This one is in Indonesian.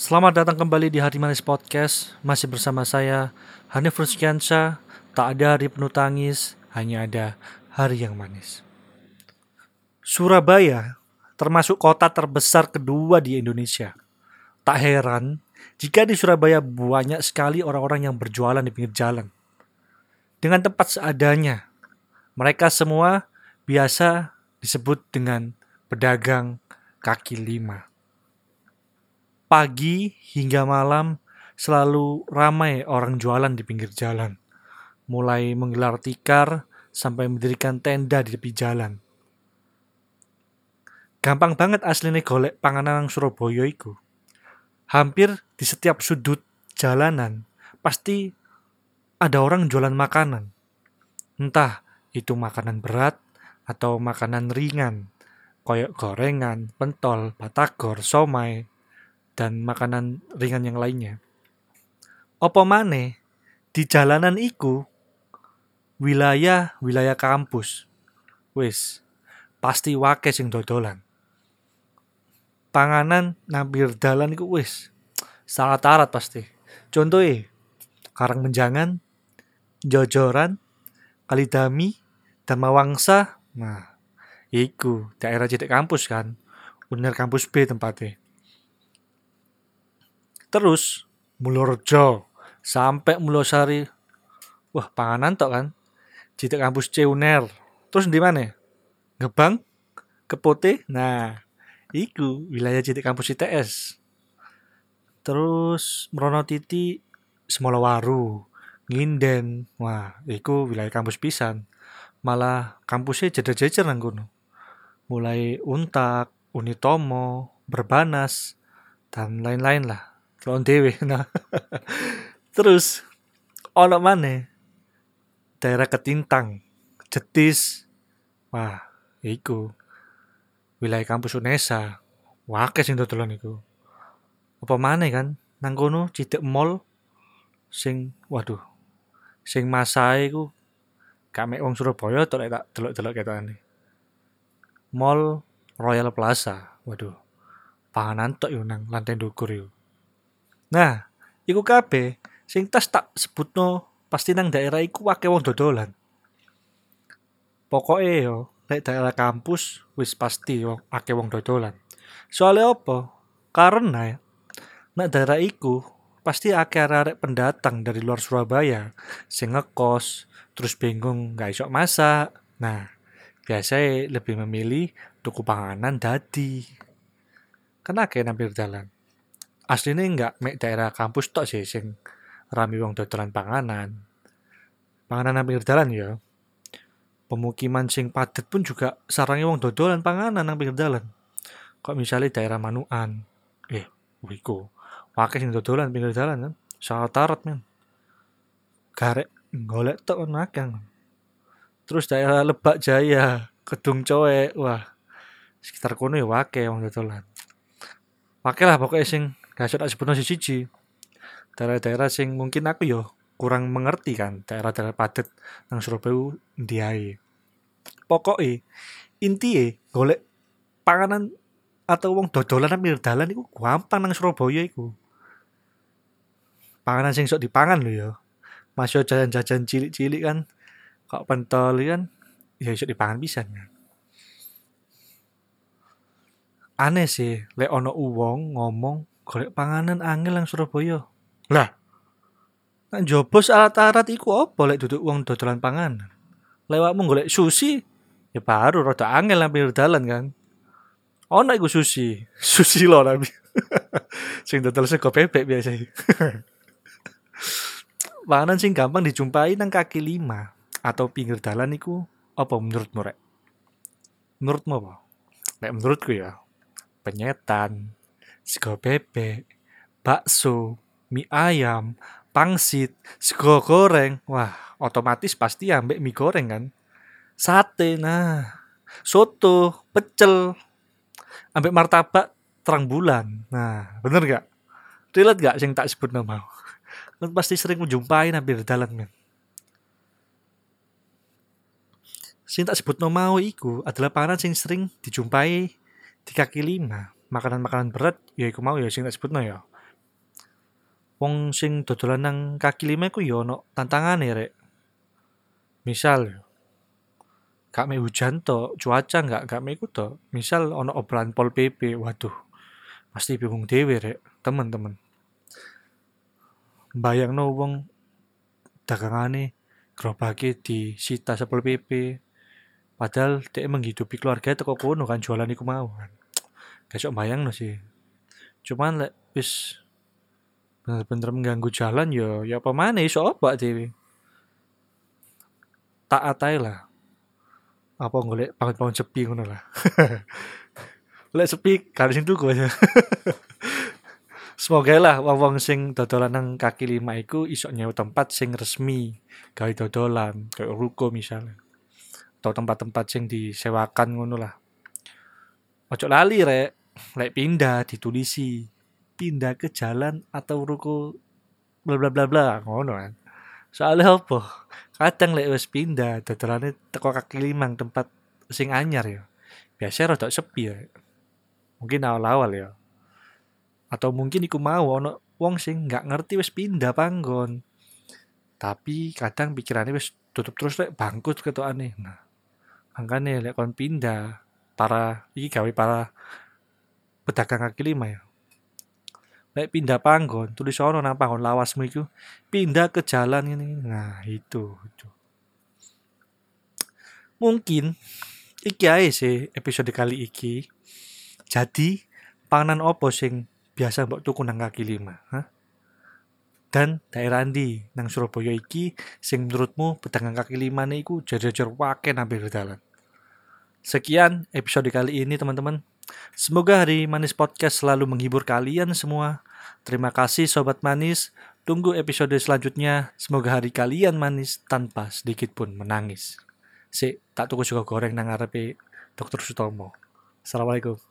Selamat datang kembali di Hari Manis Podcast. Masih bersama saya Hanif Ruskiansyah. Tak ada hari penuh tangis, hanya ada hari yang manis. Surabaya termasuk kota terbesar kedua di Indonesia. Tak heran jika di Surabaya banyak sekali orang-orang yang berjualan di pinggir jalan. Dengan tempat seadanya, mereka semua biasa disebut dengan pedagang kaki lima pagi hingga malam selalu ramai orang jualan di pinggir jalan. Mulai menggelar tikar sampai mendirikan tenda di tepi jalan. Gampang banget aslinya golek panganan Surabaya iku. Hampir di setiap sudut jalanan pasti ada orang jualan makanan. Entah itu makanan berat atau makanan ringan, koyok gorengan, pentol, batagor, somai, dan makanan ringan yang lainnya. Opo mane di jalanan iku wilayah wilayah kampus. Wis pasti wake sing dodolan. Panganan nampir dalan iku wis salah tarat pasti. Contohnya Karang Menjangan, Jojoran, Kalidami, dan Mawangsa. Nah, iku daerah jadi kampus kan. Bener kampus B tempatnya. Terus Mulorjo sampai Mulosari. Wah, panganan tok kan. Cita kampus C UNER. Terus di mana? Gebang, Kepote. Nah, iku wilayah cita kampus ITS. Terus Titi, Semolawaru, Nginden. Wah, iku wilayah kampus pisan. Malah kampusnya jajar-jajar nang kono. Mulai Untak, Unitomo, Berbanas, dan lain-lain lah lawan dewe nah. Terus ono mana daerah ketintang jetis. Wah iku. Wilayah kampus Unesa. Wakil sing dodolan iku. Apa mana kan? Nang kono mall sing waduh sing masae iku. Gak mek wong Surabaya tok tak delok-delok ketane mall Royal Plaza. Waduh panganan tok yo nang lantai ndukur yo Nah, iku kabeh sing tas tak sebutno pasti nang daerah iku akeh wong dodolan. Pokoknya yo, nek daerah kampus wis pasti yo akeh wong dodolan. Soalnya apa? Karena nek daerah iku pasti akeh arek pendatang dari luar Surabaya sing ngekos terus bingung gak iso masak. Nah, biasanya lebih memilih tuku panganan dadi. Kena kayak nampil jalan aslinya enggak mek daerah kampus tok sih sing rame wong dodolan panganan. Panganan pinggir dalan ya. Pemukiman sing padat pun juga sarangnya wong dodolan panganan nang pinggir dalan. Kok misalnya daerah Manuan, eh, wiku, pakai sing dodolan pinggir dalan kan, sangat tarat men. Garek golek tok kan Terus daerah Lebak Jaya, Kedung Coek, wah, sekitar kono ya wake wong dodolan. Pakai lah pokoknya sing Gak tak sebutno siji daerah-daerah sing mungkin aku yo kurang mengerti kan daerah-daerah padat nang Surabaya ndiae. Pokoke intiye golek panganan atau wong dodolan nang dalan iku gampang nang Surabaya iku. Panganan sing sok dipangan lho ya. Masih jajan-jajan cilik-cilik kan. Kok pentol kan ya iso dipangan bisa kan. Aneh sih, lek ono ngomong golek panganan angel nang Surabaya. Lah, nang jobos alat-alat iku apa lek duduk wong dodolan panganan? Lewatmu golek sushi, ya baru rada angel nang pinggir dalan kan. Ono iku sushi, sushi lho tapi. sing dodol sego bebek biasa. panganan sing gampang dijumpai nang kaki lima atau pinggir dalan iku apa menurutmu rek? Menurutmu apa? Nek menurutku ya penyetan, sego bebek, bakso, mie ayam, pangsit, sego goreng. Wah, otomatis pasti ambek mie goreng kan. Sate, nah. Soto, pecel, ambek martabak terang bulan. Nah, bener gak? Relate gak sing tak sebut nama? Kan pasti sering menjumpai nabi di dalam men. Sing tak sebut nama iku adalah panganan sing sering dijumpai di kaki lima makanan-makanan berat ya iku mau ya sing tak sebutno ya wong sing dodolan nang kaki lima iku ya ono tantangane rek. Misal gak me hujan to, cuaca nggak gak me iku to. Misal ono obrolan Pol PP, waduh. Pasti bingung dhewe rek, temen-temen. Bayangno wong dagangane gerobake disita Satpol PP. Padahal dia menghidupi keluarga teko kono kan jualan iku mau kan. Gak sok bayangno sih. Cuman lek wis bener-bener mengganggu jalan yo ya apa mana iso apa dhewe. Taat ae lah. Apa golek pangan-pangan sepi ngono lah. lek sepi kan sing tuku aja. Semoga lah wong-wong sing dodolan nang kaki lima iku iso nyewa tempat sing resmi gawe dodolan, kayak ruko misalnya. Atau tempat-tempat sing disewakan ngono lah. Ojo lali rek, lek pindah ditulisi pindah ke jalan atau ruko bla bla bla bla ngono kan. Soalnya apa? Kadang lek wis pindah dodolane teko kaki limang tempat sing anyar ya. Biasanya rada sepi ya. Mungkin awal-awal ya atau mungkin iku mau ono wong sing nggak ngerti wis pindah panggon tapi kadang pikirannya wis tutup terus lek bangkrut aneh nah angkane lek kon pindah para iki gawe para pedagang kaki lima ya lek pindah panggon tulis ono nang panggon lawasmu itu pindah ke jalan ini nah itu, itu. mungkin iki ae sih episode kali iki jadi panganan opo sing biasa mbok tuku nang kaki lima. Hah? Dan daerah Andi nang Surabaya iki sing menurutmu pedagang kaki lima iku jajar-jajar wake nampil dalan. Sekian episode kali ini teman-teman. Semoga hari Manis Podcast selalu menghibur kalian semua. Terima kasih Sobat Manis. Tunggu episode selanjutnya. Semoga hari kalian manis tanpa sedikit pun menangis. Si, tak tunggu juga goreng nang Dr. Sutomo. Assalamualaikum.